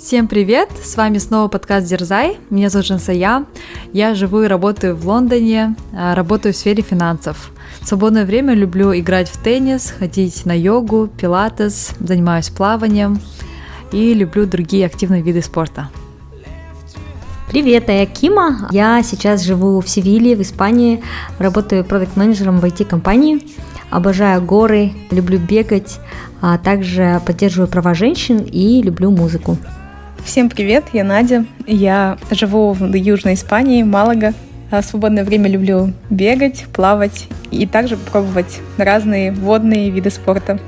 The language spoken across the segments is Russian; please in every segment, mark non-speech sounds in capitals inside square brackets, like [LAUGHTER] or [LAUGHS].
Всем привет! С вами снова подкаст Дерзай. Меня зовут Жансая. Я живу и работаю в Лондоне, а, работаю в сфере финансов. В свободное время люблю играть в теннис, ходить на йогу, пилатес, занимаюсь плаванием и люблю другие активные виды спорта. Привет, я Кима. Я сейчас живу в Севиле, в Испании. Работаю продукт-менеджером в IT-компании. Обожаю горы, люблю бегать, а также поддерживаю права женщин и люблю музыку. Всем привет, я Надя. Я живу в Южной Испании, Малага. А в свободное время люблю бегать, плавать и также пробовать разные водные виды спорта.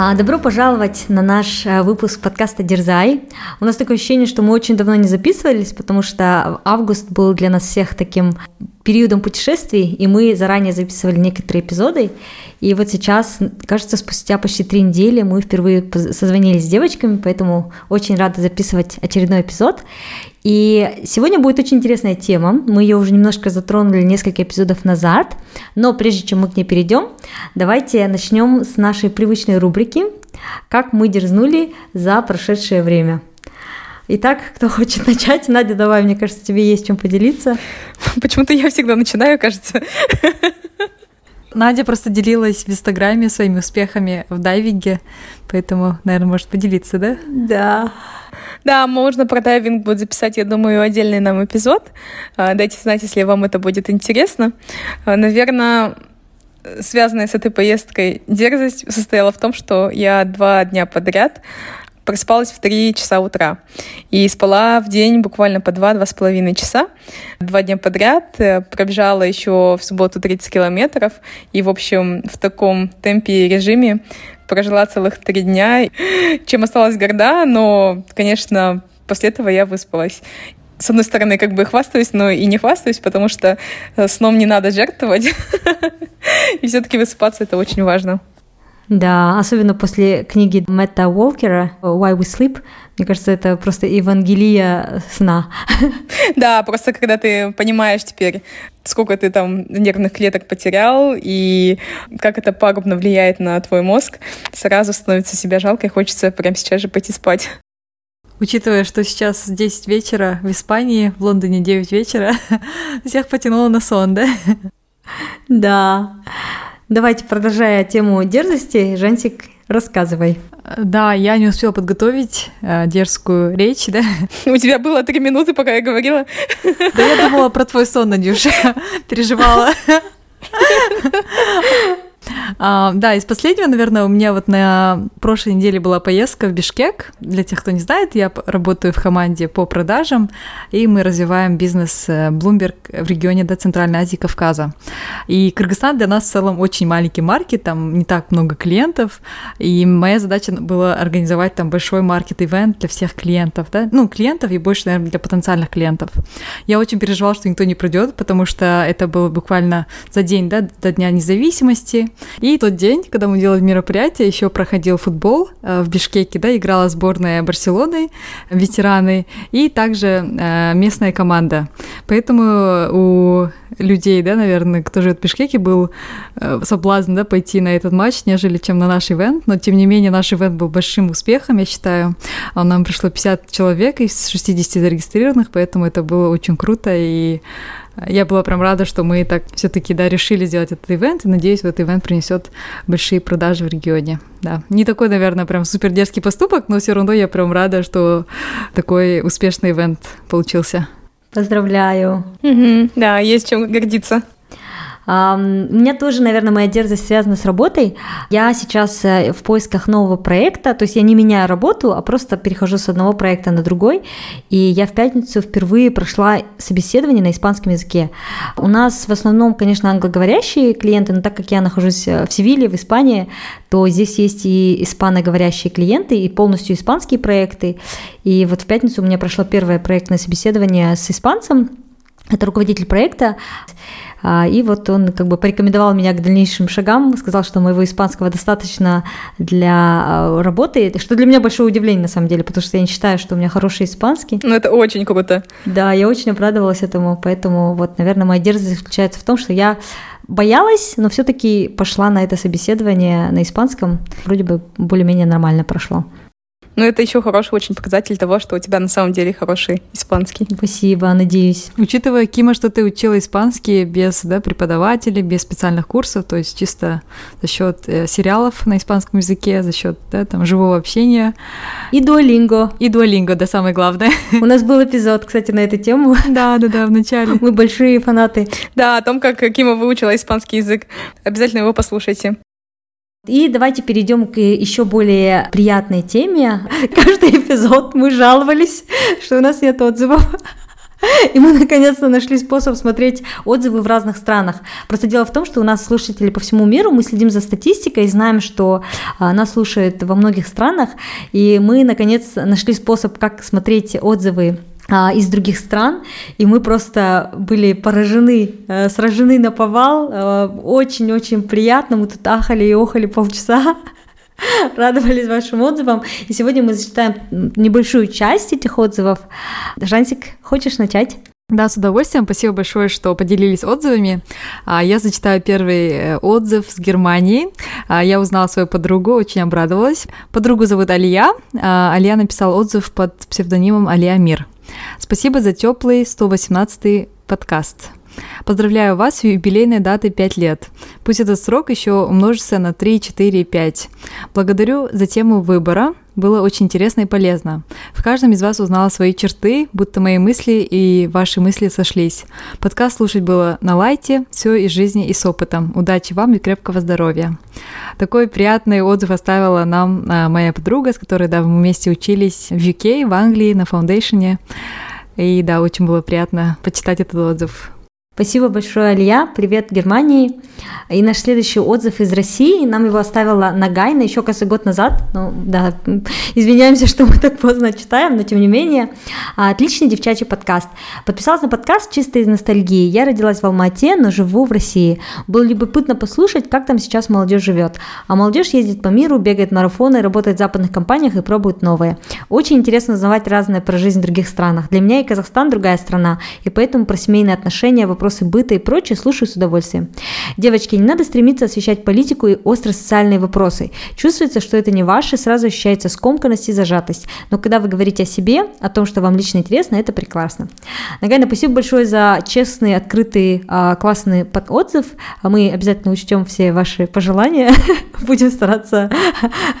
А, добро пожаловать на наш э, выпуск подкаста «Дерзай». У нас такое ощущение, что мы очень давно не записывались, потому что август был для нас всех таким периодом путешествий, и мы заранее записывали некоторые эпизоды. И вот сейчас, кажется, спустя почти три недели мы впервые созвонились с девочками, поэтому очень рада записывать очередной эпизод. И сегодня будет очень интересная тема. Мы ее уже немножко затронули несколько эпизодов назад, но прежде чем мы к ней перейдем, давайте начнем с нашей привычной рубрики «Как мы дерзнули за прошедшее время». Итак, кто [LAUGHS] хочет начать? Надя, давай, мне кажется, тебе есть чем поделиться. [LAUGHS] Почему-то я всегда начинаю, кажется. [LAUGHS] Надя просто делилась в Инстаграме своими успехами в дайвинге, поэтому, наверное, может поделиться, да? Да. Да, можно про дайвинг будет записать, я думаю, отдельный нам эпизод. А, дайте знать, если вам это будет интересно. А, Наверное, связанная с этой поездкой дерзость состояла в том, что я два дня подряд просыпалась в 3 часа утра. И спала в день буквально по 2-2,5 часа. Два дня подряд. Э, пробежала еще в субботу 30 километров. И, в общем, в таком темпе и режиме прожила целых три дня, чем осталась горда, но, конечно, после этого я выспалась с одной стороны, как бы хвастаюсь, но и не хвастаюсь, потому что э, сном не надо жертвовать. [LAUGHS] И все-таки высыпаться это очень важно. Да, особенно после книги Мэтта Уолкера «Why We Sleep», мне кажется, это просто Евангелия сна. [LAUGHS] Да, просто когда ты понимаешь теперь, сколько ты там нервных клеток потерял и как это пагубно влияет на твой мозг, сразу становится себя жалко и хочется прямо сейчас же пойти спать. Учитывая, что сейчас 10 вечера в Испании, в Лондоне 9 вечера, [LAUGHS] всех потянуло на сон, да? Да. Давайте, продолжая тему дерзости, Жансик, рассказывай. Да, я не успела подготовить э, дерзкую речь, да. [LAUGHS] У тебя было три минуты, пока я говорила. [LAUGHS] Да я думала про твой сон, Надюша. [LAUGHS] Переживала. А, да, из последнего, наверное, у меня вот на прошлой неделе была поездка в Бишкек. Для тех, кто не знает, я работаю в команде по продажам, и мы развиваем бизнес э, Bloomberg в регионе до Центральной Азии Кавказа. И Кыргызстан для нас в целом очень маленький маркет, там не так много клиентов, и моя задача была организовать там большой маркет-ивент для всех клиентов, да, ну, клиентов и больше, наверное, для потенциальных клиентов. Я очень переживала, что никто не придет, потому что это было буквально за день, да, до Дня независимости, и тот день, когда мы делали мероприятие, еще проходил футбол э, в Бишкеке, да, играла сборная Барселоны, ветераны, и также э, местная команда. Поэтому у людей, да, наверное, кто живет в Бишкеке, был э, соблазн, да, пойти на этот матч, нежели чем на наш ивент, но тем не менее наш ивент был большим успехом, я считаю. А нам пришло 50 человек из 60 зарегистрированных, поэтому это было очень круто, и я была прям рада, что мы так все-таки да, решили сделать этот ивент, и надеюсь, этот ивент принесет большие продажи в регионе. Да. Не такой, наверное, прям супер дерзкий поступок, но все равно я прям рада, что такой успешный ивент получился. Поздравляю. Угу, да, есть чем гордиться. У меня тоже, наверное, моя дерзость связана с работой. Я сейчас э, в поисках нового проекта, то есть я не меняю работу, а просто перехожу с одного проекта на другой. И я в пятницу впервые прошла собеседование на испанском языке. У нас в основном, конечно, англоговорящие клиенты, но так как я нахожусь э, в Севиле, в Испании, то здесь есть и испаноговорящие клиенты, и полностью испанские проекты. И вот в пятницу у меня прошло первое проектное собеседование с испанцем, это руководитель проекта. А, и вот он как бы порекомендовал меня к дальнейшим шагам, сказал, что моего испанского достаточно для а, работы, что для меня большое удивление на самом деле, потому что я не считаю, что у меня хороший испанский. Ну это очень круто. Да, я очень обрадовалась этому, поэтому вот, наверное, моя дерзость заключается в том, что я боялась, но все-таки пошла на это собеседование на испанском, вроде бы более-менее нормально прошло. Но это еще хороший очень показатель того, что у тебя на самом деле хороший испанский. Спасибо, надеюсь. Учитывая, Кима, что ты учила испанский без да, преподавателей, без специальных курсов, то есть чисто за счет э, сериалов на испанском языке, за счет да, там, живого общения. И дуолинго. И дуолинго, да, самое главное. У нас был эпизод, кстати, на эту тему. Да, да, да, в начале. Мы большие фанаты. Да, о том, как Кима выучила испанский язык. Обязательно его послушайте. И давайте перейдем к еще более приятной теме. [LAUGHS] Каждый эпизод мы жаловались, что у нас нет отзывов. [LAUGHS] И мы наконец-то нашли способ смотреть отзывы в разных странах. Просто дело в том, что у нас слушатели по всему миру, мы следим за статистикой и знаем, что а, нас слушают во многих странах, и мы наконец нашли способ, как смотреть отзывы из других стран, и мы просто были поражены, э, сражены на повал. Э, очень-очень приятно. Мы тут ахали и охали полчаса, [LAUGHS] радовались вашим отзывам. И сегодня мы зачитаем небольшую часть этих отзывов. Жансик, хочешь начать? Да, с удовольствием. Спасибо большое, что поделились отзывами. А, я зачитаю первый э, отзыв с Германии. А, я узнала свою подругу, очень обрадовалась. Подругу зовут Алия. А, Алия написала отзыв под псевдонимом Алия Мир. Спасибо за теплый 118 подкаст. Поздравляю вас с юбилейной датой 5 лет. Пусть этот срок еще умножится на 3, 4, 5. Благодарю за тему выбора. Было очень интересно и полезно. В каждом из вас узнала свои черты, будто мои мысли и ваши мысли сошлись. Подкаст слушать было на лайте, все из жизни и с опытом. Удачи вам и крепкого здоровья. Такой приятный отзыв оставила нам а, моя подруга, с которой да, мы вместе учились в UK, в Англии, на фаундейшене. И да, очень было приятно почитать этот отзыв. Спасибо большое, Алия. Привет Германии. И наш следующий отзыв из России. Нам его оставила Нагайна еще, кажется, год назад. Ну, да, [LAUGHS] извиняемся, что мы так поздно читаем, но тем не менее. А, отличный девчачий подкаст. Подписалась на подкаст чисто из ностальгии. Я родилась в Алмате, но живу в России. Было любопытно послушать, как там сейчас молодежь живет. А молодежь ездит по миру, бегает марафоны, работает в западных компаниях и пробует новые. Очень интересно узнавать разное про жизнь в других странах. Для меня и Казахстан другая страна, и поэтому про семейные отношения, вопросы вопросы быта и прочее слушаю с удовольствием. Девочки, не надо стремиться освещать политику и остро-социальные вопросы. Чувствуется, что это не ваше, сразу ощущается скомканность и зажатость. Но когда вы говорите о себе, о том, что вам лично интересно, это прекрасно. Нагайна, спасибо большое за честный, открытый, а, классный отзыв. Мы обязательно учтем все ваши пожелания. [LAUGHS] Будем стараться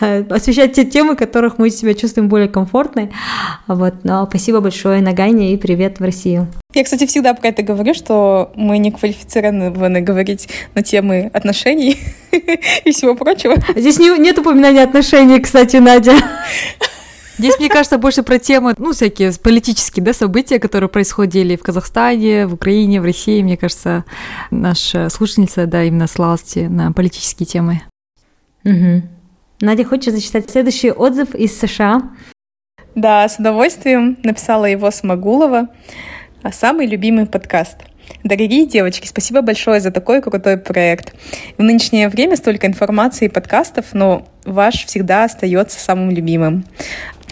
освещать те темы, которых мы себя чувствуем более комфортной. Вот. Но спасибо большое, Нагайне, и привет в Россию. Я, кстати, всегда про это говорю, что мы не квалифицированы говорить на темы отношений [LAUGHS] и всего прочего. Здесь не, нет упоминания отношений, кстати, Надя. Здесь, мне кажется, больше про темы, ну, всякие политические да, события, которые происходили в Казахстане, в Украине, в России. Мне кажется, наша слушательница, да, именно ссылалась на политические темы. Угу. Надя, хочешь зачитать следующий отзыв из США? Да, с удовольствием. Написала его Смогулова. А самый любимый подкаст. Дорогие девочки, спасибо большое за такой крутой проект. В нынешнее время столько информации и подкастов, но ваш всегда остается самым любимым.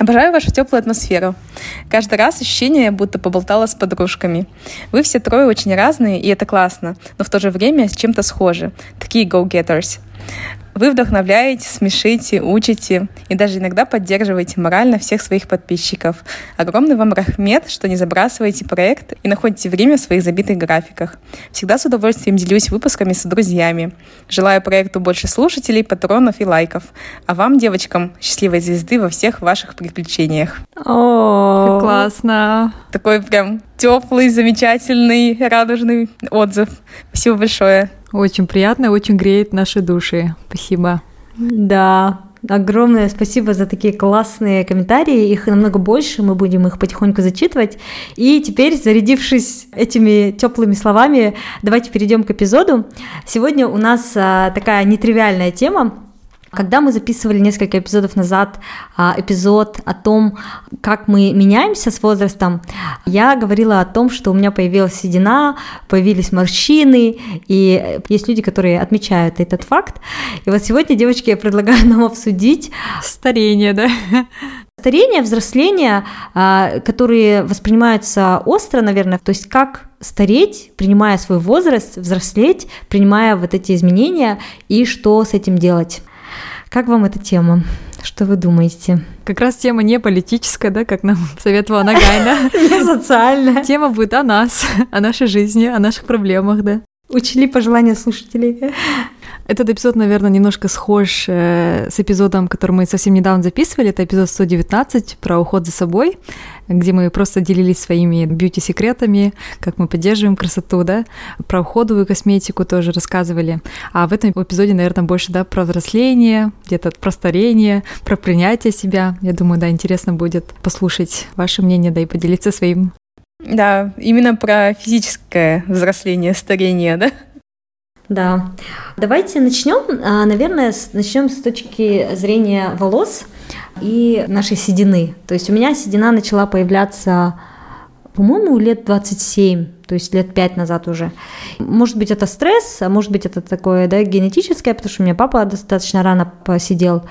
Обожаю вашу теплую атмосферу. Каждый раз ощущение, будто поболтала с подружками. Вы все трое очень разные, и это классно, но в то же время с чем-то схожи. Такие go-getters. Вы вдохновляете, смешите, учите и даже иногда поддерживаете морально всех своих подписчиков. Огромный вам рахмет, что не забрасываете проект и находите время в своих забитых графиках. Всегда с удовольствием делюсь выпусками с друзьями. Желаю проекту больше слушателей, патронов и лайков. А вам, девочкам, счастливой звезды во всех ваших приключениях. О, классно. Такой прям теплый, замечательный, радужный отзыв. Спасибо большое. Очень приятно, очень греет наши души. Спасибо. Да, Огромное спасибо за такие классные комментарии. Их намного больше, мы будем их потихоньку зачитывать. И теперь, зарядившись этими теплыми словами, давайте перейдем к эпизоду. Сегодня у нас а, такая нетривиальная тема. Когда мы записывали несколько эпизодов назад а, эпизод о том, как мы меняемся с возрастом, я говорила о том, что у меня появилась седина, появились морщины, и есть люди, которые отмечают этот факт. И вот сегодня, девочки, я предлагаю нам обсудить... Старение, да? Старение, взросление, а, которые воспринимаются остро, наверное, то есть как стареть, принимая свой возраст, взрослеть, принимая вот эти изменения, и что с этим делать. Как вам эта тема? Что вы думаете? Как раз тема не политическая, да, как нам [LAUGHS] советовала Нагайна. [LAUGHS] Не социальная. Тема будет о нас, [LAUGHS] о нашей жизни, о наших проблемах, да. Учли пожелания слушателей. Этот эпизод, наверное, немножко схож э, с эпизодом, который мы совсем недавно записывали. Это эпизод 119 про уход за собой, где мы просто делились своими бьюти-секретами, как мы поддерживаем красоту, да, про уходовую косметику тоже рассказывали. А в этом эпизоде, наверное, больше, да, про взросление, где-то про старение, про принятие себя. Я думаю, да, интересно будет послушать ваше мнение, да, и поделиться своим. Да, именно про физическое взросление, старение, да? Да. Давайте начнем. А, наверное, начнем с точки зрения волос и нашей седины. То есть у меня седина начала появляться, по-моему, лет 27 то есть лет пять назад уже. Может быть, это стресс, а может быть, это такое да, генетическое, потому что у меня папа достаточно рано посидел.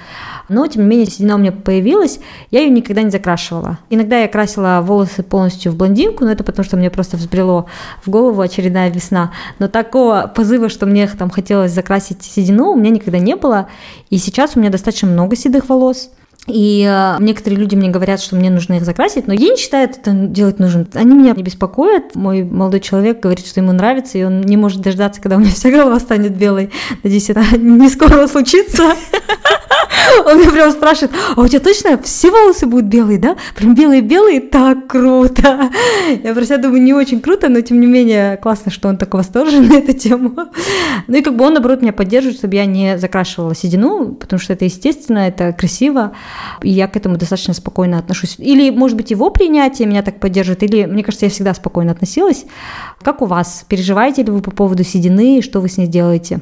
Но, тем не менее, седина у меня появилась, я ее никогда не закрашивала. Иногда я красила волосы полностью в блондинку, но это потому, что мне просто взбрело в голову очередная весна. Но такого позыва, что мне там хотелось закрасить седину, у меня никогда не было. И сейчас у меня достаточно много седых волос. И э, некоторые люди мне говорят, что мне нужно их закрасить, но я не считаю это делать нужно. Они меня не беспокоят. Мой молодой человек говорит, что ему нравится, и он не может дождаться, когда у меня вся голова станет белой. Надеюсь, это [LAUGHS] не скоро случится. [LAUGHS] Он меня прям спрашивает, а у тебя точно все волосы будут белые, да? Прям белые-белые, так круто. Я про себя думаю, не очень круто, но тем не менее классно, что он такой восторжен на эту тему. Ну и как бы он, наоборот, меня поддерживает, чтобы я не закрашивала седину, потому что это естественно, это красиво, и я к этому достаточно спокойно отношусь. Или, может быть, его принятие меня так поддерживает, или, мне кажется, я всегда спокойно относилась. Как у вас? Переживаете ли вы по поводу седины, что вы с ней делаете?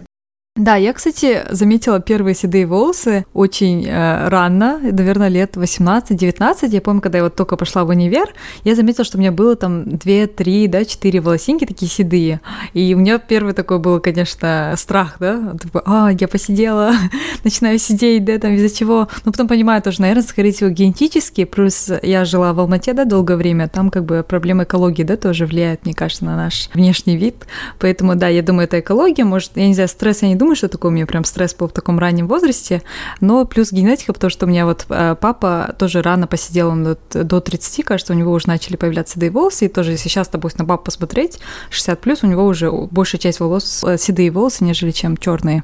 Да, я, кстати, заметила первые седые волосы очень э, рано, наверное, лет 18-19. Я помню, когда я вот только пошла в универ, я заметила, что у меня было там 2-3, да, 4 волосинки такие седые. И у меня первый такой был, конечно, страх, да, такой, а, я посидела, [LAUGHS] начинаю сидеть, да, там из-за чего. Но потом понимаю тоже, наверное, скорее всего, генетически, плюс я жила в Алмате, да, долгое время, там как бы проблема экологии, да, тоже влияет, мне кажется, на наш внешний вид. Поэтому, да, я думаю, это экология, может, я не знаю, стресс я не думаю, что такое у меня прям стресс был в таком раннем возрасте, но плюс генетика, потому что у меня вот э, папа тоже рано посидел, он до 30, кажется, у него уже начали появляться седые волосы, и тоже сейчас, допустим, на папу посмотреть, 60 плюс, у него уже большая часть волос, э, седые волосы, нежели чем черные.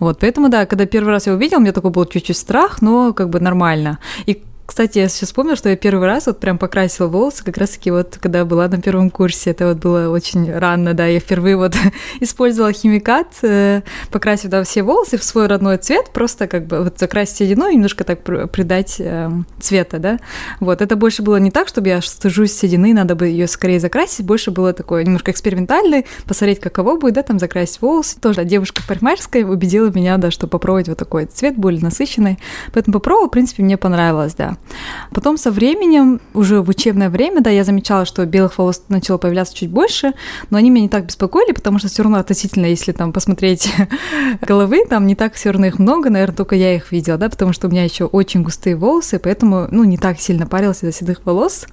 Вот, поэтому, да, когда первый раз я увидел, у меня такой был чуть-чуть страх, но как бы нормально. И кстати, я сейчас вспомнила, что я первый раз вот прям покрасила волосы, как раз-таки вот когда была на первом курсе, это вот было очень рано, да, я впервые вот [LAUGHS] использовала химикат, э, покрасив, да, все волосы в свой родной цвет, просто как бы вот закрасить седину и немножко так придать э, цвета, да, вот, это больше было не так, чтобы я стыжусь седины, надо бы ее скорее закрасить, больше было такое немножко экспериментальное, посмотреть, каково будет, да, там закрасить волосы, тоже, да, девушка в парикмахерской убедила меня, да, что попробовать вот такой цвет, более насыщенный, поэтому попробовала, в принципе, мне понравилось, да, Потом со временем, уже в учебное время, да, я замечала, что белых волос начало появляться чуть больше, но они меня не так беспокоили, потому что все равно относительно, если там посмотреть [LAUGHS] головы, там не так все равно их много, наверное, только я их видела, да, потому что у меня еще очень густые волосы, поэтому, ну, не так сильно парилась из-за седых волос.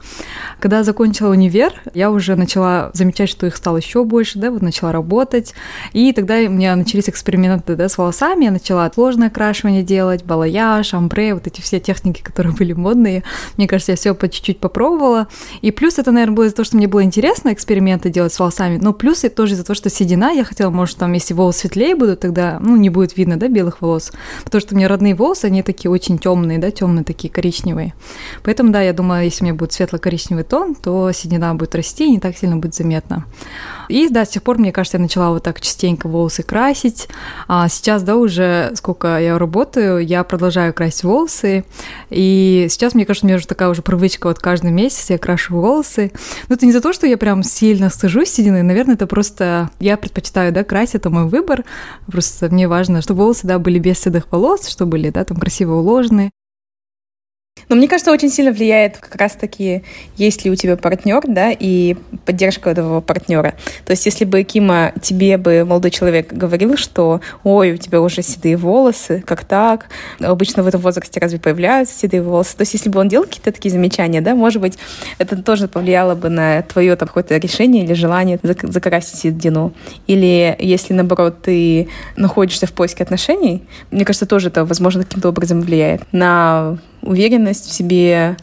Когда закончила универ, я уже начала замечать, что их стало еще больше, да, вот начала работать, и тогда у меня начались эксперименты, да, с волосами, я начала сложное окрашивание делать, балаяж, амбре, вот эти все техники, которые были модные. Мне кажется, я все по чуть-чуть попробовала. И плюс это, наверное, было из-за того, что мне было интересно эксперименты делать с волосами, но плюс это тоже из-за того, что седина. Я хотела, может, там, если волосы светлее будут, тогда, ну, не будет видно, да, белых волос. Потому что у меня родные волосы, они такие очень темные, да, темные такие, коричневые. Поэтому, да, я думаю, если у меня будет светло-коричневый тон, то седина будет расти и не так сильно будет заметно. И да, с тех пор, мне кажется, я начала вот так частенько волосы красить. А сейчас, да, уже сколько я работаю, я продолжаю красить волосы. И сейчас, мне кажется, у меня уже такая уже привычка, вот каждый месяц я крашу волосы. Но это не за то, что я прям сильно стыжусь седины, наверное, это просто я предпочитаю, да, красить, это мой выбор. Просто мне важно, чтобы волосы, да, были без седых волос, чтобы были, да, там красиво уложены. Но мне кажется, очень сильно влияет как раз-таки, есть ли у тебя партнер, да, и поддержка этого партнера. То есть, если бы Кима тебе бы молодой человек говорил, что ой, у тебя уже седые волосы, как так? Обычно в этом возрасте разве появляются седые волосы? То есть, если бы он делал какие-то такие замечания, да, может быть, это тоже повлияло бы на твое там какое-то решение или желание закрасить седину. Или если, наоборот, ты находишься в поиске отношений, мне кажется, тоже это, возможно, каким-то образом влияет на уверенность в себе,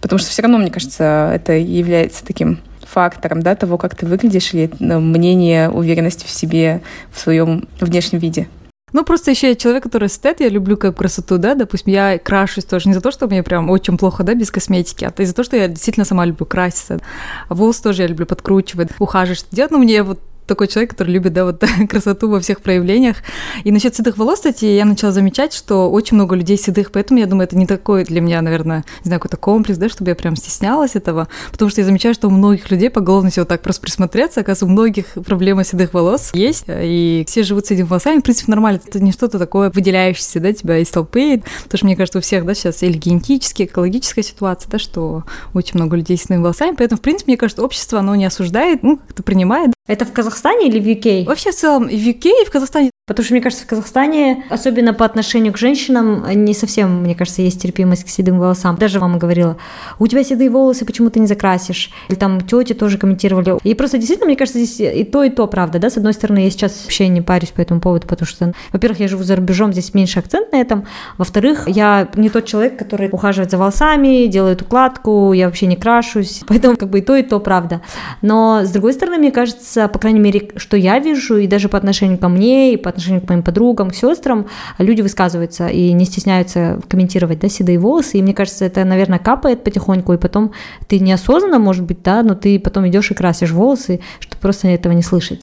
потому что все равно, мне кажется, это является таким фактором да, того, как ты выглядишь, или ну, мнение, уверенности в себе, в своем внешнем виде. Ну, просто еще я человек, который эстет, я люблю как красоту, да, допустим, я крашусь тоже не за то, что мне прям очень плохо, да, без косметики, а из-за того, что я действительно сама люблю краситься. А волосы тоже я люблю подкручивать, ухаживать, делать, ну, мне вот такой человек, который любит, да, вот [LAUGHS] красоту во всех проявлениях. И насчет седых волос, кстати, я начала замечать, что очень много людей седых, поэтому я думаю, это не такой для меня, наверное, не знаю, какой-то комплекс, да, чтобы я прям стеснялась этого, потому что я замечаю, что у многих людей по головности вот так просто присмотреться, оказывается, у многих проблема седых волос есть, и все живут с этими волосами, в принципе, нормально, это не что-то такое выделяющееся, да, тебя из толпы, потому что, мне кажется, у всех, да, сейчас или генетическая, экологическая ситуация, да, что очень много людей с седыми волосами, поэтому, в принципе, мне кажется, общество, оно не осуждает, ну, как-то принимает. Это в Казахстане или в UK? Вообще в целом в UK, и в Казахстане Потому что, мне кажется, в Казахстане, особенно по отношению к женщинам, не совсем, мне кажется, есть терпимость к седым волосам. Даже мама говорила, у тебя седые волосы, почему ты не закрасишь? Или там тети тоже комментировали. И просто действительно, мне кажется, здесь и то, и то правда, да. С одной стороны, я сейчас вообще не парюсь по этому поводу, потому что, во-первых, я живу за рубежом, здесь меньше акцент на этом. Во-вторых, я не тот человек, который ухаживает за волосами, делает укладку, я вообще не крашусь. [LAUGHS] Поэтому как бы и то, и то правда. Но, с другой стороны, мне кажется, по крайней мере, что я вижу, и даже по отношению ко мне, и по к моим подругам, к сестрам, люди высказываются и не стесняются комментировать, да, седые волосы, и мне кажется, это, наверное, капает потихоньку, и потом ты неосознанно, может быть, да, но ты потом идешь и красишь волосы, чтобы просто этого не слышать.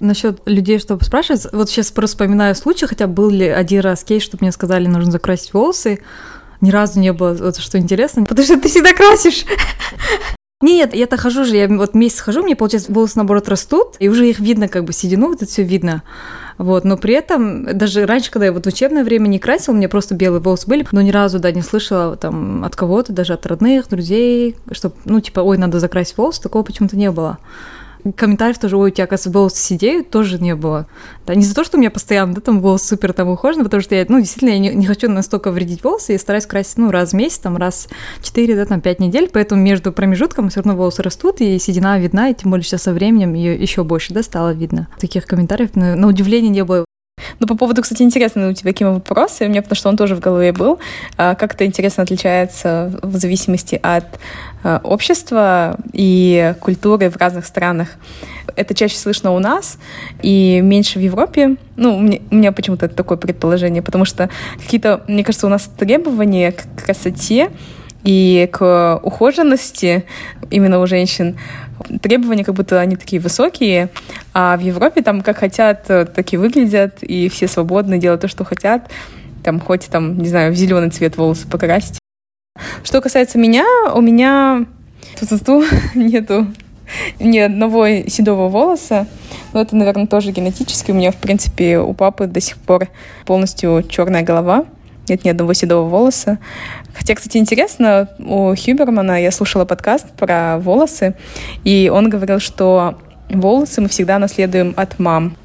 Насчет людей, чтобы спрашивать, вот сейчас просто вспоминаю случай, хотя был ли один раз кейс, чтобы мне сказали, нужно закрасить волосы, ни разу не было, вот что интересно, потому что ты всегда красишь. Нет, я-то хожу же, я вот месяц хожу, мне, получается, волосы, наоборот, растут, и уже их видно, как бы седину, вот это все видно. Вот, но при этом, даже раньше, когда я вот в учебное время не красила, у меня просто белые волосы были, но ни разу, да, не слышала там от кого-то, даже от родных, друзей, что, ну, типа, ой, надо закрасить волосы, такого почему-то не было комментариев тоже, ой, у тебя, оказывается, волосы сидеют, тоже не было. Да, не за то, что у меня постоянно, да, там волосы супер там ухожены, потому что я, ну, действительно, я не, не хочу настолько вредить волосы, я стараюсь красить, ну, раз в месяц, там, раз в 4, да, там, 5 недель, поэтому между промежутком все равно волосы растут, и седина видна, и тем более сейчас со временем ее еще больше, да, стало видно. Таких комментариев, на, на удивление, не было. Ну, по поводу, кстати, интересный у тебя, Кима, вопрос, и у меня, потому что он тоже в голове был. А как это интересно отличается в зависимости от а, общества и культуры в разных странах? Это чаще слышно у нас и меньше в Европе. Ну, у меня, меня почему-то такое предположение, потому что какие-то, мне кажется, у нас требования к красоте и к ухоженности именно у женщин требования как будто они такие высокие, а в Европе там как хотят, так и выглядят, и все свободны делать то, что хотят, там хоть там, не знаю, в зеленый цвет волосы покрасить. Что касается меня, у меня ту-ту-ту [LAUGHS] нету ни одного седого волоса. Но это, наверное, тоже генетически. У меня, в принципе, у папы до сих пор полностью черная голова нет ни одного седого волоса. Хотя, кстати, интересно, у Хюбермана я слушала подкаст про волосы, и он говорил, что волосы мы всегда наследуем от мам.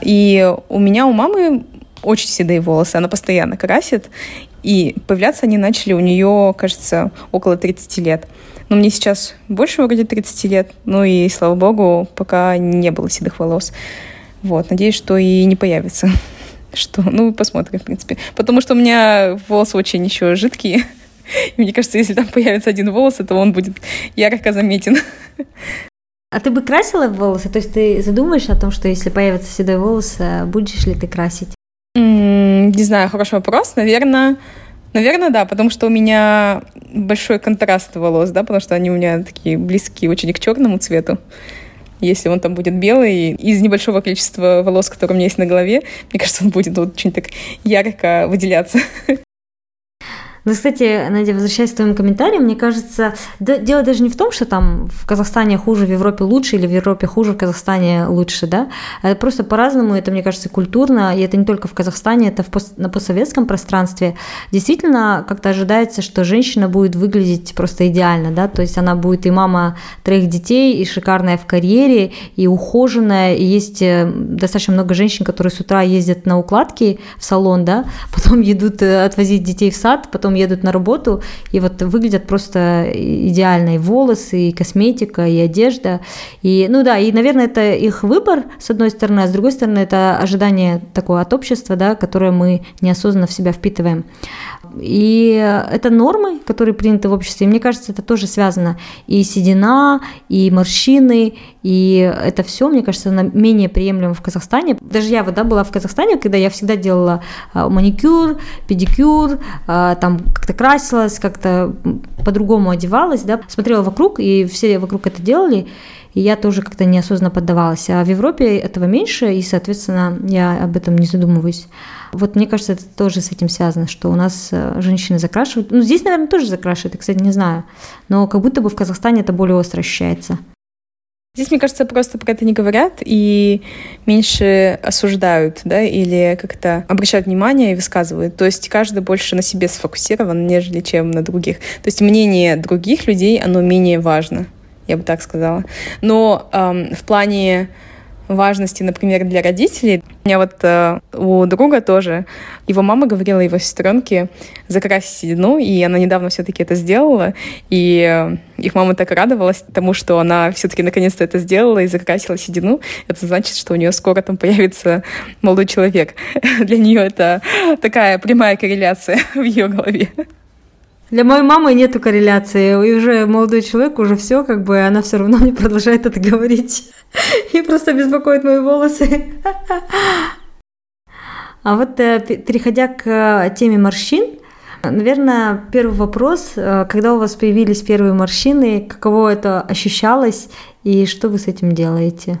И у меня, у мамы очень седые волосы, она постоянно красит, и появляться они начали у нее, кажется, около 30 лет. Но мне сейчас больше вроде 30 лет, ну и, слава богу, пока не было седых волос. Вот, надеюсь, что и не появится что, ну, посмотрим, в принципе. Потому что у меня волосы очень еще жидкие. И мне кажется, если там появится один волос, то он будет ярко заметен. А ты бы красила волосы? То есть ты задумаешь о том, что если появится седой волос, э, будешь ли ты красить? Не знаю, хороший вопрос. Наверное, наверное, да, потому что у меня большой контраст волос, да, потому что они у меня такие близкие очень к черному цвету. Если он там будет белый, из небольшого количества волос, которые у меня есть на голове, мне кажется, он будет очень так ярко выделяться. Ну, кстати, Надя, возвращаясь к твоим комментариям, мне кажется, да, дело даже не в том, что там в Казахстане хуже, в Европе лучше, или в Европе хуже, в Казахстане лучше, да, это просто по-разному, это, мне кажется, культурно, и это не только в Казахстане, это в пост, на постсоветском пространстве. Действительно, как-то ожидается, что женщина будет выглядеть просто идеально, да, то есть она будет и мама троих детей, и шикарная в карьере, и ухоженная, и есть э, достаточно много женщин, которые с утра ездят на укладки в салон, да, [LAUGHS] потом едут э, отвозить детей в сад, потом потом едут на работу, и вот выглядят просто идеально и волосы, и косметика, и одежда. И, ну да, и, наверное, это их выбор, с одной стороны, а с другой стороны, это ожидание такое от общества, да, которое мы неосознанно в себя впитываем. И это нормы, которые приняты в обществе. И мне кажется, это тоже связано. И седина, и морщины, и это все, мне кажется, менее приемлемо в Казахстане. Даже я вот, да, была в Казахстане, когда я всегда делала а, маникюр, педикюр, а, там как-то красилась, как-то по-другому одевалась, да, смотрела вокруг, и все вокруг это делали и я тоже как-то неосознанно поддавалась. А в Европе этого меньше, и, соответственно, я об этом не задумываюсь. Вот мне кажется, это тоже с этим связано, что у нас э, женщины закрашивают. Ну, здесь, наверное, тоже закрашивают, я, кстати, не знаю. Но как будто бы в Казахстане это более остро ощущается. Здесь, мне кажется, просто про это не говорят и меньше осуждают, да, или как-то обращают внимание и высказывают. То есть каждый больше на себе сфокусирован, нежели чем на других. То есть мнение других людей, оно менее важно, я бы так сказала. Но эм, в плане важности, например, для родителей. У меня вот э, у друга тоже, его мама говорила его сестренке закрасить седину, и она недавно все-таки это сделала, и э, их мама так радовалась тому, что она все-таки наконец-то это сделала и закрасила седину. Это значит, что у нее скоро там появится молодой человек. [LAUGHS] Для нее это такая прямая корреляция [LAUGHS] в ее голове. Для моей мамы нету корреляции, и уже молодой человек, уже все, как бы она все равно мне продолжает это говорить. [LAUGHS] И просто беспокоит мои волосы. [LAUGHS] А вот э, переходя к э, теме морщин, наверное, первый вопрос, э, когда у вас появились первые морщины, каково это ощущалось и что вы с этим делаете?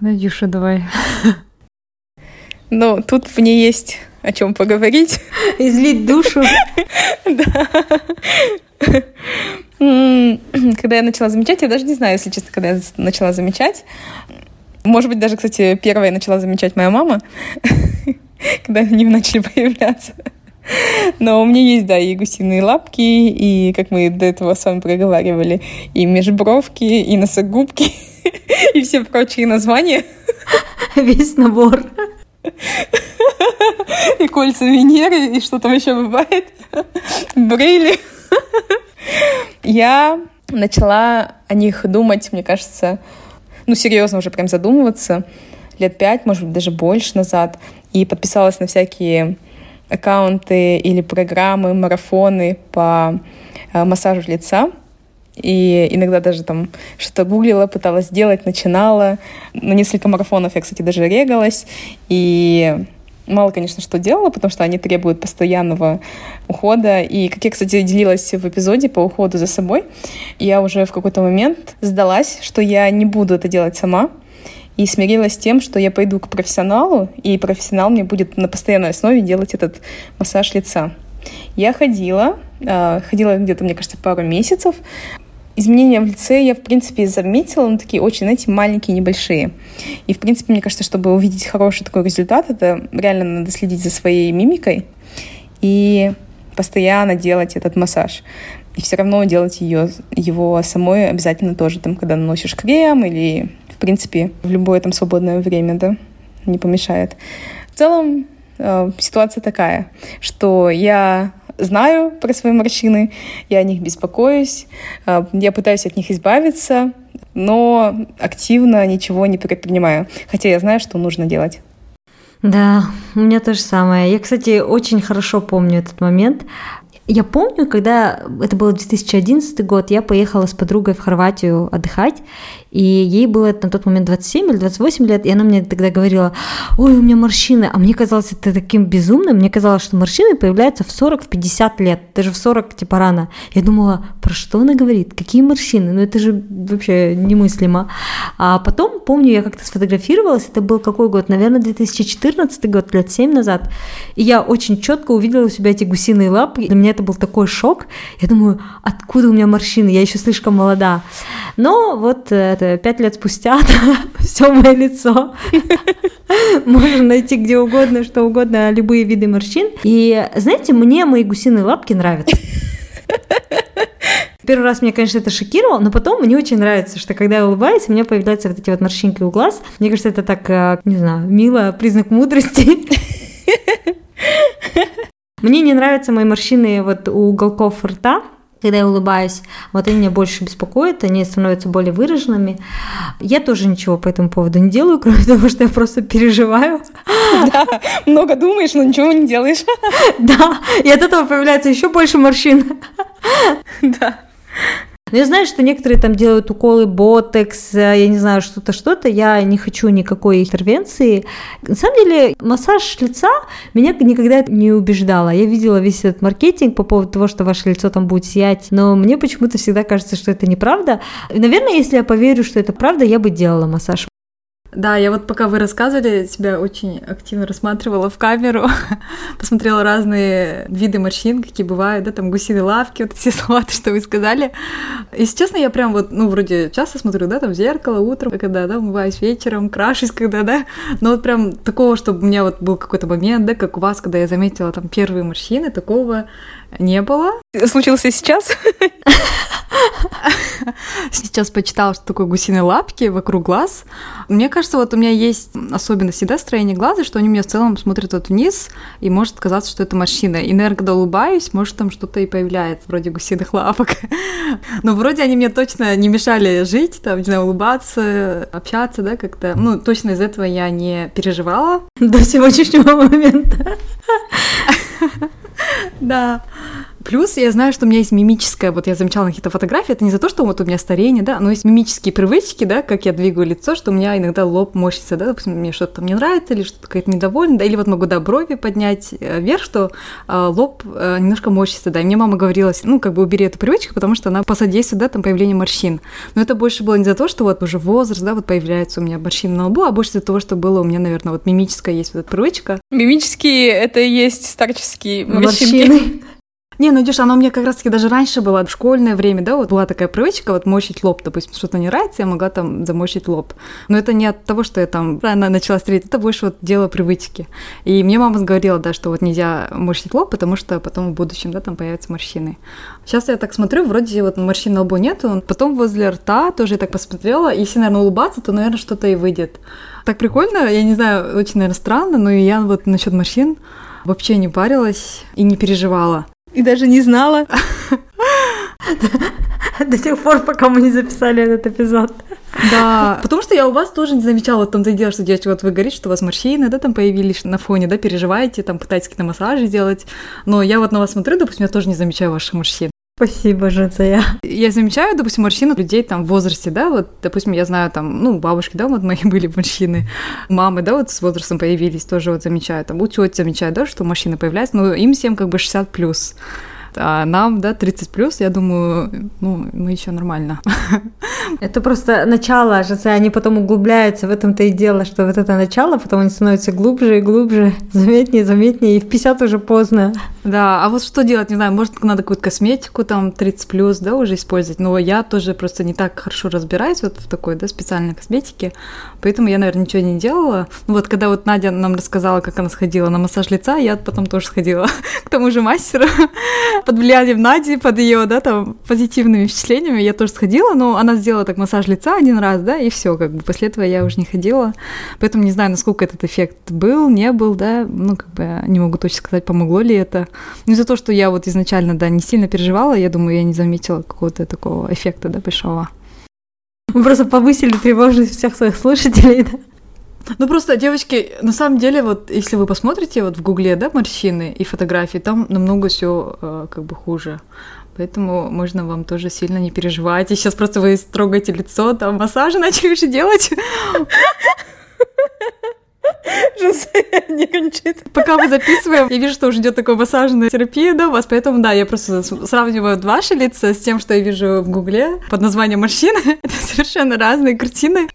Надюша, давай. [LAUGHS] Ну, тут мне есть о чем поговорить. Излить душу. [LAUGHS] Да. Когда я начала замечать, я даже не знаю, если честно, когда я начала замечать. Может быть, даже, кстати, первая начала замечать моя мама, [LAUGHS] когда они начали появляться. Но у меня есть, да, и гусиные лапки, и, как мы до этого с вами проговаривали, и межбровки, и носогубки, [LAUGHS] и все прочие названия. Весь набор. [LAUGHS] И кольца Венеры, и что там еще бывает. [LAUGHS] Брейли. [LAUGHS] Я начала о них думать, мне кажется, ну, серьезно уже прям задумываться лет пять, может быть, даже больше назад. И подписалась на всякие аккаунты или программы, марафоны по э, массажу лица. И иногда даже там что-то гуглила, пыталась сделать, начинала. На несколько марафонов я, кстати, даже регалась. И мало, конечно, что делала, потому что они требуют постоянного ухода. И, как я, кстати, делилась в эпизоде по уходу за собой, я уже в какой-то момент сдалась, что я не буду это делать сама, и смирилась с тем, что я пойду к профессионалу, и профессионал мне будет на постоянной основе делать этот массаж лица. Я ходила, а, ходила где-то, мне кажется, пару месяцев, изменения в лице я, в принципе, заметила, но такие очень, знаете, маленькие, небольшие. И, в принципе, мне кажется, чтобы увидеть хороший такой результат, это реально надо следить за своей мимикой и постоянно делать этот массаж. И все равно делать ее, его самой обязательно тоже, там, когда наносишь крем или, в принципе, в любое там свободное время, да, не помешает. В целом, э, ситуация такая, что я знаю про свои морщины, я о них беспокоюсь, а, я пытаюсь от них избавиться, но активно ничего не предпринимаю, хотя я знаю, что нужно делать. Да, у меня то же самое. Я, кстати, очень хорошо помню этот момент. Я помню, когда это был 2011 год, я поехала с подругой в Хорватию отдыхать, и ей было на тот момент 27 или 28 лет, и она мне тогда говорила, ой, у меня морщины, а мне казалось это таким безумным, мне казалось, что морщины появляются в 40-50 лет, даже в 40 типа рано. Я думала, про что она говорит? Какие морщины? Ну это же вообще немыслимо. А потом, помню, я как-то сфотографировалась, это был какой год? Наверное, 2014 год, лет 7 назад. И я очень четко увидела у себя эти гусиные лапы. Для меня это был такой шок. Я думаю, откуда у меня морщины? Я еще слишком молода. Но вот это пять лет спустя [LAUGHS] все мое лицо. [LAUGHS] Можно найти где угодно, что угодно, любые виды морщин. И знаете, мне мои гусиные лапки нравятся. [LAUGHS] Первый раз меня, конечно, это шокировало, но потом мне очень нравится, что когда я улыбаюсь, у меня появляются вот эти вот морщинки у глаз. Мне кажется, это так, э, не знаю, мило, признак мудрости. Мне не нравятся мои морщины вот у уголков рта, когда я улыбаюсь, вот они меня больше беспокоят, они становятся более выраженными. Я тоже ничего по этому поводу не делаю, [LAUGHS] кроме того, что я просто переживаю. Да, много думаешь, но ничего не делаешь. [LAUGHS] Да, и от этого появляется еще больше морщин. [LAUGHS] Да. Но я знаю, что некоторые там делают уколы ботекс, э, я не знаю, что-то, что-то. Я не хочу никакой интервенции. На самом деле, массаж лица меня никогда не убеждала. Я видела весь этот маркетинг по поводу того, что ваше лицо там будет сиять, но мне почему-то всегда кажется, что это неправда. Наверное, если я поверю, что это правда, я бы делала массаж. Да, я вот пока вы рассказывали, себя очень активно рассматривала в камеру, [LAUGHS] посмотрела разные виды морщин, какие бывают, да, там гусиные лавки, вот все [LAUGHS] слова, что вы сказали. Если честно, я прям вот, ну, вроде часто смотрю, да, там в зеркало утром, когда, да, умываюсь вечером, крашусь, [LAUGHS] когда, да, но вот прям такого, чтобы у меня вот был какой-то момент, да, как у вас, когда я заметила там первые морщины, такого не было. Случился сейчас? Сейчас почитала, что такое гусиные лапки вокруг глаз. Мне кажется, вот у меня есть особенность да, строения глаза, что они у меня в целом смотрят вот вниз, и может казаться, что это морщина. И, наверное, когда улыбаюсь, может, там что-то и появляется, вроде гусиных лапок. Но вроде они мне точно не мешали жить, там, не знаю, улыбаться, общаться, да, как-то. Ну, точно из этого я не переживала. До сегодняшнего момента. Да. Плюс я знаю, что у меня есть мимическое, вот я замечала на какие-то фотографии, это не за то, что вот у меня старение, да, но есть мимические привычки, да, как я двигаю лицо, что у меня иногда лоб морщится, да, допустим, мне что-то там не нравится или что-то какая-то недовольна, да, или вот могу, да, брови поднять э, вверх, что э, лоб э, немножко морщится, да, и мне мама говорила, ну, как бы убери эту привычку, потому что она посодействует, да, там, появлению морщин. Но это больше было не за то, что вот уже возраст, да, вот появляется у меня морщины на лбу, а больше за того, что было у меня, наверное, вот мимическая есть вот эта привычка. Мимические — это и есть старческие морщинки. Морщины. Не, ну, Дюша, она у меня как раз-таки даже раньше была, в школьное время, да, вот была такая привычка, вот мочить лоб, допустим, что-то не нравится, я могла там замочить лоб. Но это не от того, что я там рано начала стрелять, это больше вот дело привычки. И мне мама говорила, да, что вот нельзя морщить лоб, потому что потом в будущем, да, там появятся морщины. Сейчас я так смотрю, вроде вот морщин на лбу нету, потом возле рта тоже я так посмотрела, если, наверное, улыбаться, то, наверное, что-то и выйдет. Так прикольно, я не знаю, очень, наверное, странно, но я вот насчет морщин вообще не парилась и не переживала. И даже не знала. [LAUGHS] До тех пор, пока мы не записали этот эпизод. Да, потому что я у вас тоже не замечала в том-то и дело, что, девочка, вот вы говорите, что у вас морщины, да, там появились на фоне, да, переживаете, там пытаетесь какие-то массажи делать, но я вот на вас смотрю, допустим, я тоже не замечаю ваших морщин. Спасибо, Жацая. Я замечаю, допустим, морщины людей там в возрасте, да, вот, допустим, я знаю там, ну, бабушки, да, вот мои [LAUGHS] были морщины, мамы, да, вот с возрастом появились, тоже вот замечаю, там, у тети замечаю, да, что морщины появляются, но им всем как бы 60 плюс а нам, да, 30 плюс, я думаю, ну, мы еще нормально. [LAUGHS] Это просто начало, же, они потом углубляются, в этом-то и дело, что вот это начало, потом они становятся глубже и глубже, [LAUGHS] заметнее, заметнее, и в 50 уже поздно. Да, а вот что делать, не знаю, может, надо какую-то косметику там 30 плюс, да, уже использовать, но я тоже просто не так хорошо разбираюсь вот в такой, да, специальной косметике, поэтому я, наверное, ничего не делала. Ну вот, когда вот Надя нам рассказала, как она сходила на массаж лица, я потом тоже сходила [LAUGHS] к тому же мастеру, под влиянием Нади, под ее, да, там, позитивными впечатлениями я тоже сходила, но она сделала так массаж лица один раз, да, и все, как бы после этого я уже не ходила, поэтому не знаю, насколько этот эффект был, не был, да, ну, как бы не могу точно сказать, помогло ли это. Но из-за того, что я вот изначально, да, не сильно переживала, я думаю, я не заметила какого-то такого эффекта, да, большого. Мы просто повысили тревожность всех своих слушателей, да? Ну просто, девочки, на самом деле, вот если вы посмотрите вот в Гугле, да, морщины и фотографии, там намного все э, как бы хуже. Поэтому можно вам тоже сильно не переживать. И сейчас просто вы трогаете лицо, там массажи начали уже делать. Пока мы записываем, я вижу, что уже идет такая массажная терапия да, у вас, поэтому да, я просто сравниваю ваши лица с тем, что я вижу в Гугле под названием мужчины. [LAUGHS] Это совершенно разные картины.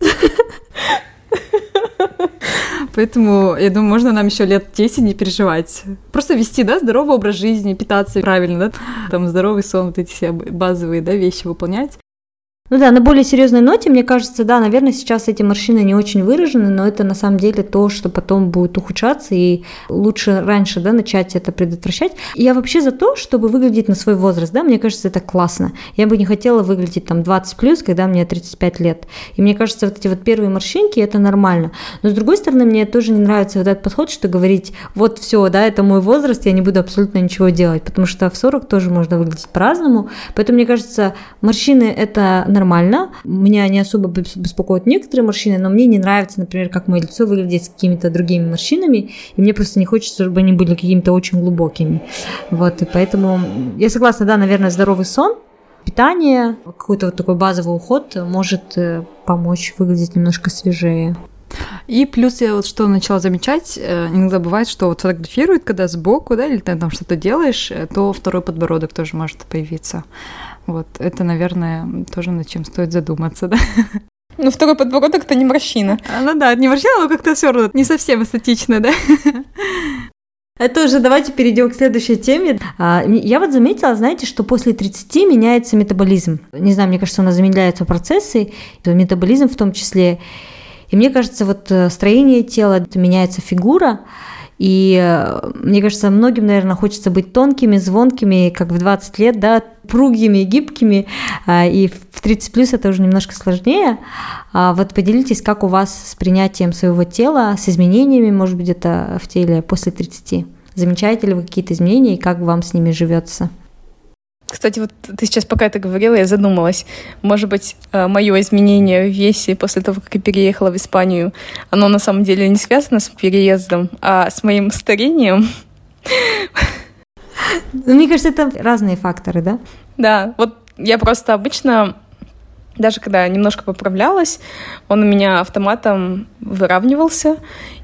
Поэтому, я думаю, можно нам еще лет 10 не переживать. Просто вести, да, здоровый образ жизни, питаться правильно, да, там здоровый сон, вот эти все базовые, да, вещи выполнять. Ну да, на более серьезной ноте, мне кажется, да, наверное, сейчас эти морщины не очень выражены, но это на самом деле то, что потом будет ухудшаться, и лучше раньше, да, начать это предотвращать. Я вообще за то, чтобы выглядеть на свой возраст, да, мне кажется, это классно. Я бы не хотела выглядеть там 20 плюс, когда мне 35 лет. И мне кажется, вот эти вот первые морщинки, это нормально. Но с другой стороны, мне тоже не нравится вот этот подход, что говорить, вот все, да, это мой возраст, я не буду абсолютно ничего делать, потому что в 40 тоже можно выглядеть по-разному. Поэтому, мне кажется, морщины это нормально. Меня не особо беспокоят некоторые морщины, но мне не нравится, например, как мое лицо выглядит с какими-то другими морщинами, и мне просто не хочется, чтобы они были какими-то очень глубокими. Вот, и поэтому я согласна, да, наверное, здоровый сон, питание, какой-то вот такой базовый уход может э, помочь выглядеть немножко свежее. И плюс я вот что начала замечать, э, иногда бывает, что вот фотографируют, когда сбоку, да, или ты там что-то делаешь, э, то второй подбородок тоже может появиться. Вот это, наверное, тоже над чем стоит задуматься, да. Ну, второй подбородок это не морщина. А, ну да, не морщина, но как-то все равно не совсем эстетично, да. Это уже давайте перейдем к следующей теме. А, я вот заметила, знаете, что после 30 меняется метаболизм. Не знаю, мне кажется, у нас замедляются процессы, метаболизм в том числе. И мне кажется, вот э, строение тела, меняется фигура, и э, мне кажется, многим, наверное, хочется быть тонкими, звонкими, как в 20 лет, да, пругими, гибкими, а, и в 30 плюс это уже немножко сложнее. А вот поделитесь, как у вас с принятием своего тела, с изменениями, может быть, это в теле после 30. Замечаете ли вы какие-то изменения и как вам с ними живется? Кстати, вот ты сейчас пока это говорила, я задумалась. Может быть, э, мое изменение в весе после того, как я переехала в Испанию, оно на самом деле не связано с переездом, а с моим старением. Ну, мне кажется, это разные факторы, да? Да, вот я просто обычно даже когда немножко поправлялась, он у меня автоматом выравнивался,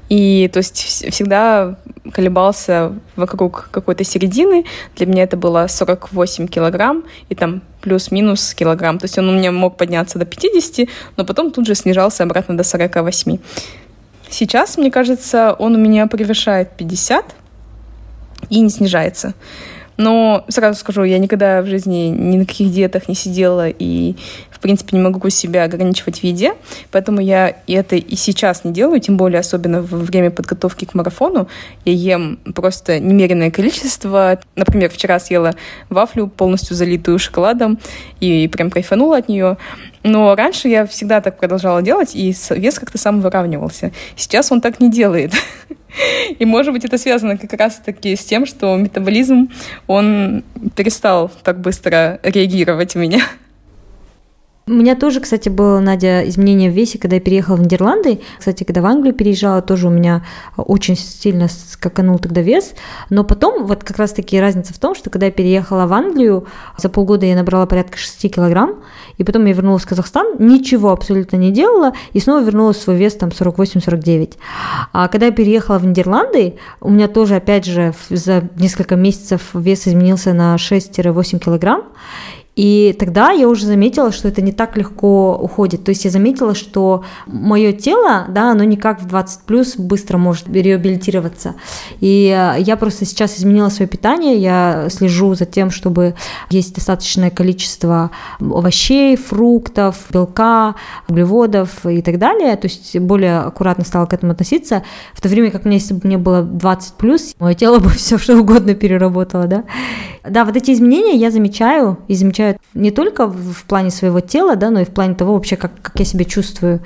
и то есть всегда колебался вокруг какой-то середины. Для меня это было 48 килограмм, и там плюс-минус килограмм. То есть он у меня мог подняться до 50, но потом тут же снижался обратно до 48. Сейчас, мне кажется, он у меня превышает 50 и не снижается. Но сразу скажу, я никогда в жизни ни на каких диетах не сидела и, в принципе, не могу себя ограничивать в еде, поэтому я это и сейчас не делаю, тем более особенно во время подготовки к марафону. Я ем просто немеренное количество. Например, вчера съела вафлю, полностью залитую шоколадом, и прям кайфанула от нее. Но раньше я всегда так продолжала делать, и вес как-то сам выравнивался. Сейчас он так не делает. [LAUGHS] И, может быть, это связано как раз-таки с тем, что метаболизм, он перестал так быстро реагировать у меня. У меня тоже, кстати, было, Надя, изменение в весе, когда я переехала в Нидерланды. Кстати, когда в Англию переезжала, тоже у меня очень сильно скаканул тогда вес. Но потом, вот как раз-таки разница в том, что когда я переехала в Англию, за полгода я набрала порядка 6 килограмм, и потом я вернулась в Казахстан, ничего абсолютно не делала, и снова вернулась в свой вес там 48-49. А когда я переехала в Нидерланды, у меня тоже, опять же, за несколько месяцев вес изменился на 6-8 килограмм, и тогда я уже заметила, что это не так легко уходит. То есть я заметила, что мое тело, да, оно не как в 20 плюс быстро может реабилитироваться. И э, я просто сейчас изменила свое питание, я слежу за тем, чтобы есть достаточное количество овощей, фруктов, белка, углеводов и так далее. То есть более аккуратно стала к этому относиться. В то время как мне, если бы мне было 20 плюс, мое тело бы [LAUGHS] все что угодно переработало, да. Да, вот эти изменения я замечаю и замечаю не только в плане своего тела, да, но и в плане того вообще, как, как я себя чувствую.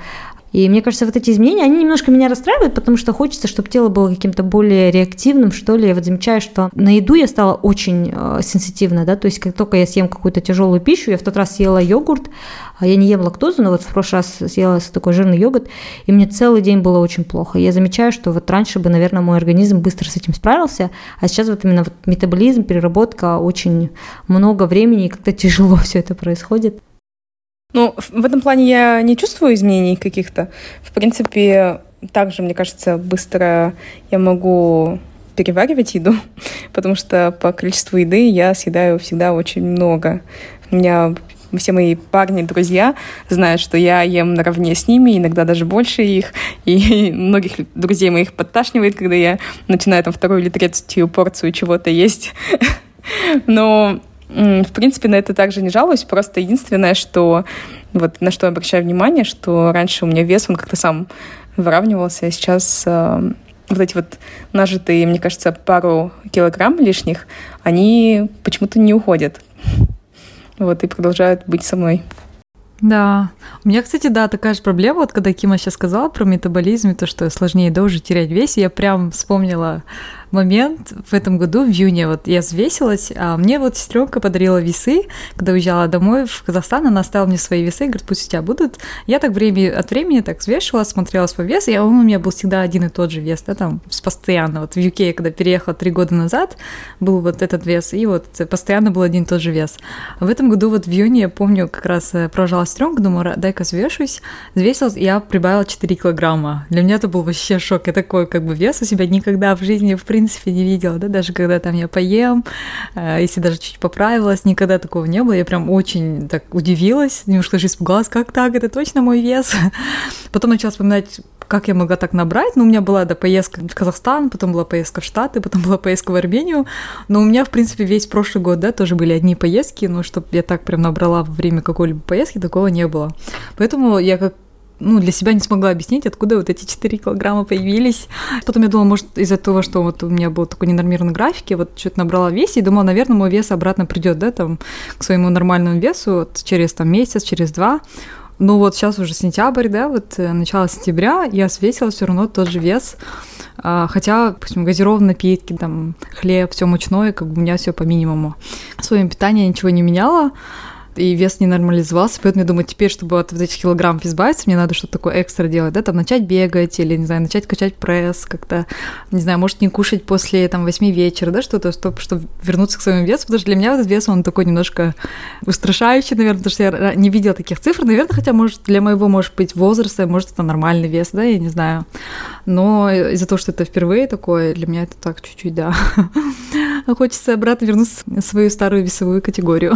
И мне кажется, вот эти изменения, они немножко меня расстраивают, потому что хочется, чтобы тело было каким-то более реактивным, что ли. Я вот замечаю, что на еду я стала очень э, сенситивна, да, то есть как только я съем какую-то тяжелую пищу, я в тот раз съела йогурт, а я не ем лактозу, но вот в прошлый раз съела такой жирный йогурт, и мне целый день было очень плохо. Я замечаю, что вот раньше бы, наверное, мой организм быстро с этим справился, а сейчас вот именно вот метаболизм, переработка, очень много времени, и как-то тяжело [LAUGHS] все это происходит. Ну, в этом плане я не чувствую изменений каких-то. В принципе, также, мне кажется, быстро я могу переваривать еду, [LAUGHS] потому что по количеству еды я съедаю всегда очень много. У меня все мои парни, друзья знают, что я ем наравне с ними, иногда даже больше их. И [LAUGHS] многих друзей моих подташнивает, когда я начинаю там вторую или третью порцию чего-то есть. [LAUGHS] Но, в принципе, на это также не жалуюсь. Просто единственное, что вот на что я обращаю внимание, что раньше у меня вес, он как-то сам выравнивался, а сейчас э, вот эти вот нажитые, мне кажется, пару килограмм лишних, они почему-то не уходят. Вот, и продолжают быть со мной. Да. У меня, кстати, да, такая же проблема, вот когда Кима сейчас сказала про метаболизм и то, что сложнее да, терять вес, я прям вспомнила момент в этом году, в июне, вот я взвесилась, а мне вот сестренка подарила весы, когда уезжала домой в Казахстан, она оставила мне свои весы, говорит, пусть у тебя будут. Я так время от времени так взвешивала, смотрела свой вес, и он у меня был всегда один и тот же вес, да, там, постоянно. Вот в UK, когда переехала три года назад, был вот этот вес, и вот постоянно был один и тот же вес. В этом году вот в июне, я помню, как раз э, прожала сестренку, думаю, дай-ка взвешусь, взвесилась, я прибавила 4 килограмма. Для меня это был вообще шок, я такой как бы вес у себя никогда в жизни, в принципе, принципе не видела, да, даже когда там я поем, э, если даже чуть поправилась, никогда такого не было, я прям очень так удивилась, немножко даже испугалась, как так, это точно мой вес. [LAUGHS] Потом начала вспоминать, как я могла так набрать. Ну, у меня была да, поездка в Казахстан, потом была поездка в Штаты, потом была поездка в Армению. Но у меня, в принципе, весь прошлый год, да, тоже были одни поездки, но чтобы я так прям набрала во время какой-либо поездки, такого не было. Поэтому я как ну, для себя не смогла объяснить, откуда вот эти 4 килограмма появились. Потом я думала, может, из-за того, что вот у меня был такой ненормированный график, я вот что-то набрала вес, и думала, наверное, мой вес обратно придет, да, там, к своему нормальному весу вот, через там месяц, через два. Ну вот сейчас уже сентябрь, да, вот э, начало сентября, я свесила все равно тот же вес. А, хотя, допустим, газированные напитки, там, хлеб, все мучное, как бы у меня все по минимуму. Своим питанием ничего не меняла и вес не нормализовался, поэтому я думаю, теперь, чтобы от этих килограммов избавиться, мне надо что-то такое экстра делать, да, там начать бегать или, не знаю, начать качать пресс, как-то, не знаю, может не кушать после там 8 вечера, да, что-то, чтобы, чтобы вернуться к своему весу, потому что для меня этот вес, он такой немножко устрашающий, наверное, потому что я не видела таких цифр, наверное, хотя, может, для моего, может быть, возраста, может, это нормальный вес, да, я не знаю, но из-за того, что это впервые такое, для меня это так чуть-чуть, да, [LAUGHS] хочется обратно вернуться в свою старую весовую категорию.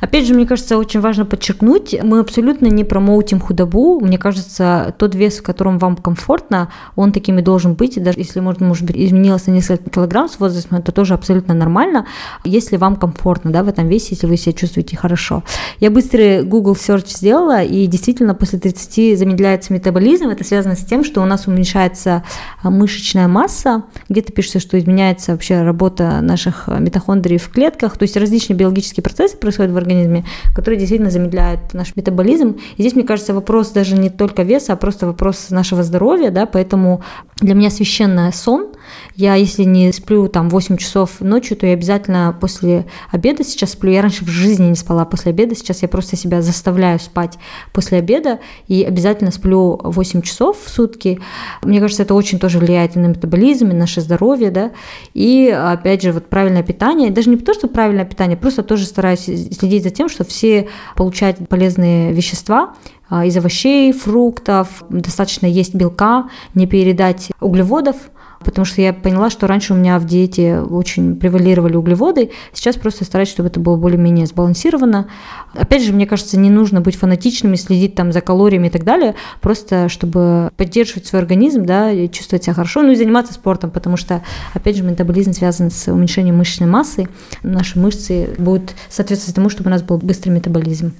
Опять же, мне кажется, очень важно подчеркнуть, мы абсолютно не промоутим худобу. Мне кажется, тот вес, в котором вам комфортно, он таким и должен быть. Даже если, может, может быть, изменилось на несколько килограмм с возрастом, это тоже абсолютно нормально, если вам комфортно да, в этом весе, если вы себя чувствуете хорошо. Я быстрый Google Search сделала, и действительно после 30 замедляется метаболизм. Это связано с тем, что у нас уменьшается а, мышечная масса. Где-то пишется, что изменяется вообще работа наших митохондрий в клетках. То есть различные биологические процессы происходят в организме, которые действительно замедляют наш метаболизм. И здесь, мне кажется, вопрос даже не только веса, а просто вопрос нашего здоровья, да, поэтому для меня священный сон. Я, если не сплю там 8 часов ночью, то я обязательно после обеда сейчас сплю. Я раньше в жизни не спала после обеда, сейчас я просто себя заставляю спать после обеда и обязательно сплю 8 часов в сутки. Мне кажется, это очень тоже влияет и на метаболизм, и на наше здоровье, да. И опять же, вот правильное питание, даже не то, что правильное питание, просто тоже стараюсь следить за тем, что все получают полезные вещества, а, из овощей, фруктов, достаточно есть белка, не передать углеводов, потому что я поняла, что раньше у меня в диете очень превалировали углеводы, сейчас просто стараюсь, чтобы это было более-менее сбалансировано. Опять же, мне кажется, не нужно быть фанатичными, следить там за калориями и так далее, просто чтобы поддерживать свой организм, да, и чувствовать себя хорошо, ну и заниматься спортом, потому что, опять же, метаболизм связан с уменьшением мышечной массы, наши мышцы будут соответствовать тому, чтобы у нас был быстрый метаболизм.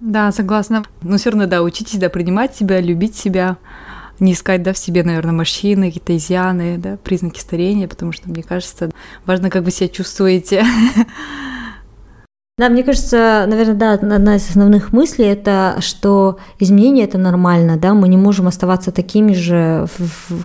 Да, согласна. Но все равно, да, учитесь, да, принимать себя, любить себя, не искать, да, в себе, наверное, морщины, какие-то изъяны, да, признаки старения, потому что, мне кажется, важно, как вы себя чувствуете. Да, мне кажется, наверное, да, одна из основных мыслей это, что изменения это нормально, да, мы не можем оставаться такими же,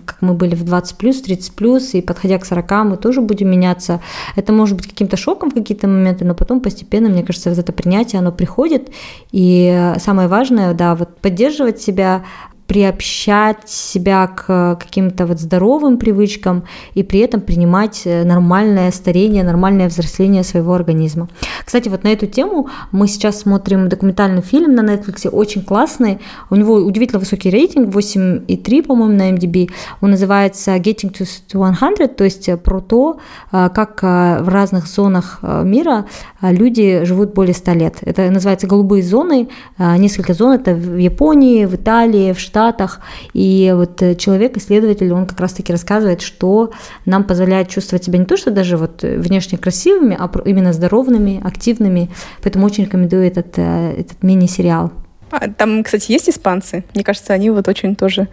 как мы были в 20 плюс, 30 плюс, и подходя к 40 мы тоже будем меняться. Это может быть каким-то шоком в какие-то моменты, но потом постепенно, мне кажется, вот это принятие, оно приходит, и самое важное, да, вот поддерживать себя, приобщать себя к каким-то вот здоровым привычкам и при этом принимать э, нормальное старение, нормальное взросление своего организма. Кстати, вот на эту тему мы сейчас смотрим документальный фильм на Netflix, очень классный. У него удивительно высокий рейтинг, 8,3, по-моему, на MDB. Он называется Getting to 100, то есть про то, э, как э, в разных зонах мира люди живут более 100 лет. Это называется голубые зоны. Несколько зон, это в Японии, в Италии, в Штатах, Штатах. И вот э, человек, исследователь, он как раз-таки рассказывает, что нам позволяет чувствовать себя не то, что даже вот внешне красивыми, а именно здоровыми, активными. Поэтому очень рекомендую этот, э, этот мини-сериал. А, там, кстати, есть испанцы. Мне кажется, они вот очень тоже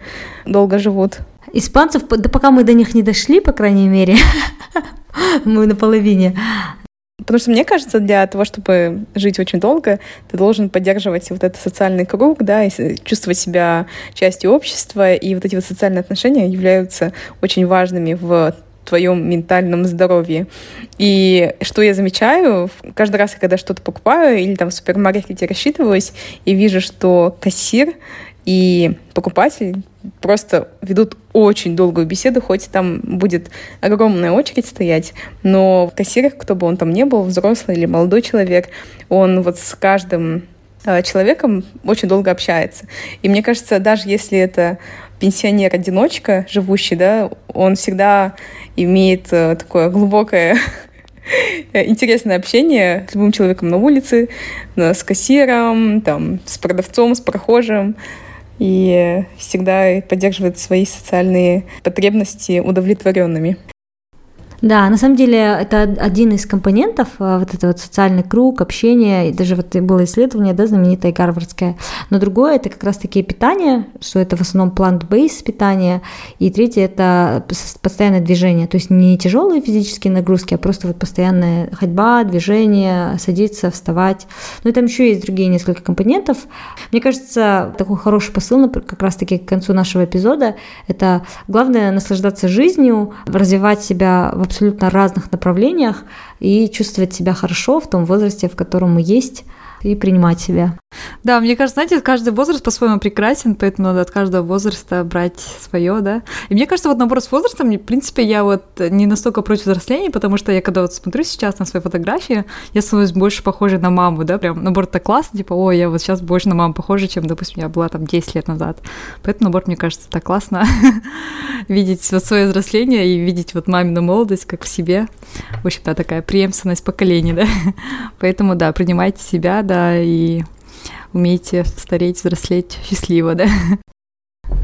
долго живут. Испанцев, да пока мы до них не дошли, по крайней мере, [LAUGHS] мы на половине. Потому что мне кажется, для того, чтобы жить очень долго, ты должен поддерживать вот этот социальный круг, да, и чувствовать себя частью общества, и вот эти вот социальные отношения являются очень важными в твоем ментальном здоровье. И что я замечаю, каждый раз, когда что-то покупаю или там в супермаркете рассчитываюсь, и вижу, что кассир и покупатель просто ведут очень долгую беседу, хоть там будет огромная очередь стоять, но в кассирах, кто бы он там не был, взрослый или молодой человек, он вот с каждым э, человеком очень долго общается. И мне кажется, даже если это пенсионер-одиночка, живущий, да, он всегда имеет э, такое глубокое [LAUGHS] интересное общение с любым человеком на улице, с кассиром, там, с продавцом, с прохожим и всегда поддерживает свои социальные потребности удовлетворенными. Да, на самом деле это один из компонентов, э, вот это вот социальный круг, общение, и даже вот было исследование, да, знаменитое гарвардское. Но другое это как раз-таки питание, что это в основном plant-based питание, и третье это постоянное движение, то есть не тяжелые физические нагрузки, а просто вот постоянная ходьба, движение, садиться, вставать. Ну и там еще есть другие несколько компонентов. Мне кажется, такой хороший посыл как раз-таки к концу нашего эпизода, это главное наслаждаться жизнью, развивать себя в абсолютно разных направлениях и чувствовать себя хорошо в том возрасте, в котором мы есть, и принимать себя. Да, мне кажется, знаете, каждый возраст по-своему прекрасен, поэтому надо от каждого возраста брать свое, да. И мне кажется, вот наоборот, с возрастом, в принципе, я вот не настолько против взросления, потому что я когда вот смотрю сейчас на свои фотографии, я становлюсь больше похожей на маму, да, прям, наоборот, так классно, типа, ой, я вот сейчас больше на маму похожа, чем, допустим, я была там 10 лет назад. Поэтому, наоборот, мне кажется, так классно [LAUGHS] видеть вот свое взросление и видеть вот мамину молодость как в себе. В общем-то, такая преемственность поколений, да. [LAUGHS] Поэтому, да, принимайте себя, да, и умейте стареть, взрослеть счастливо, да?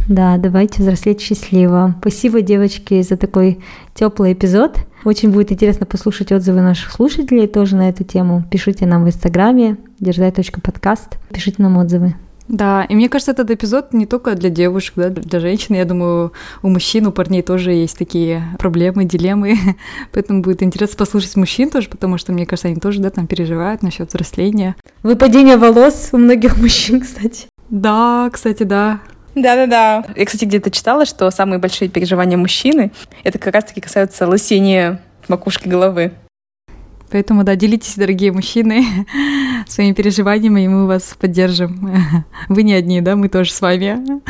Да, давайте взрослеть счастливо. Спасибо, девочки, за такой теплый эпизод. Очень будет интересно послушать отзывы наших слушателей тоже на эту тему. Пишите нам в инстаграме держай.подкаст. Пишите нам отзывы. Да, и мне кажется, этот эпизод не только для девушек, да, для женщин. Я думаю, у мужчин, у парней тоже есть такие проблемы, дилеммы. [LAUGHS] Поэтому будет интересно послушать мужчин тоже, потому что, мне кажется, они тоже, да, там переживают насчет взросления. Выпадение волос у многих мужчин, [LAUGHS] кстати. Да, кстати, да. Да-да-да. Я, кстати, где-то читала, что самые большие переживания мужчины — это как раз-таки касаются лысения макушки головы. Поэтому, да, делитесь, дорогие мужчины, [LAUGHS] своими переживаниями, и мы вас поддержим. [LAUGHS] Вы не одни, да, мы тоже с вами. [LAUGHS]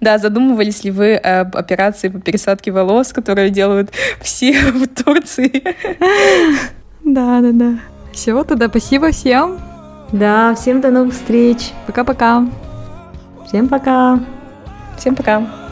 Да, задумывались ли вы об операции по пересадке волос, которую делают все в Турции? Да, да, да. Все, тогда спасибо всем. Да, всем до новых встреч. Пока-пока. Всем пока. Всем пока.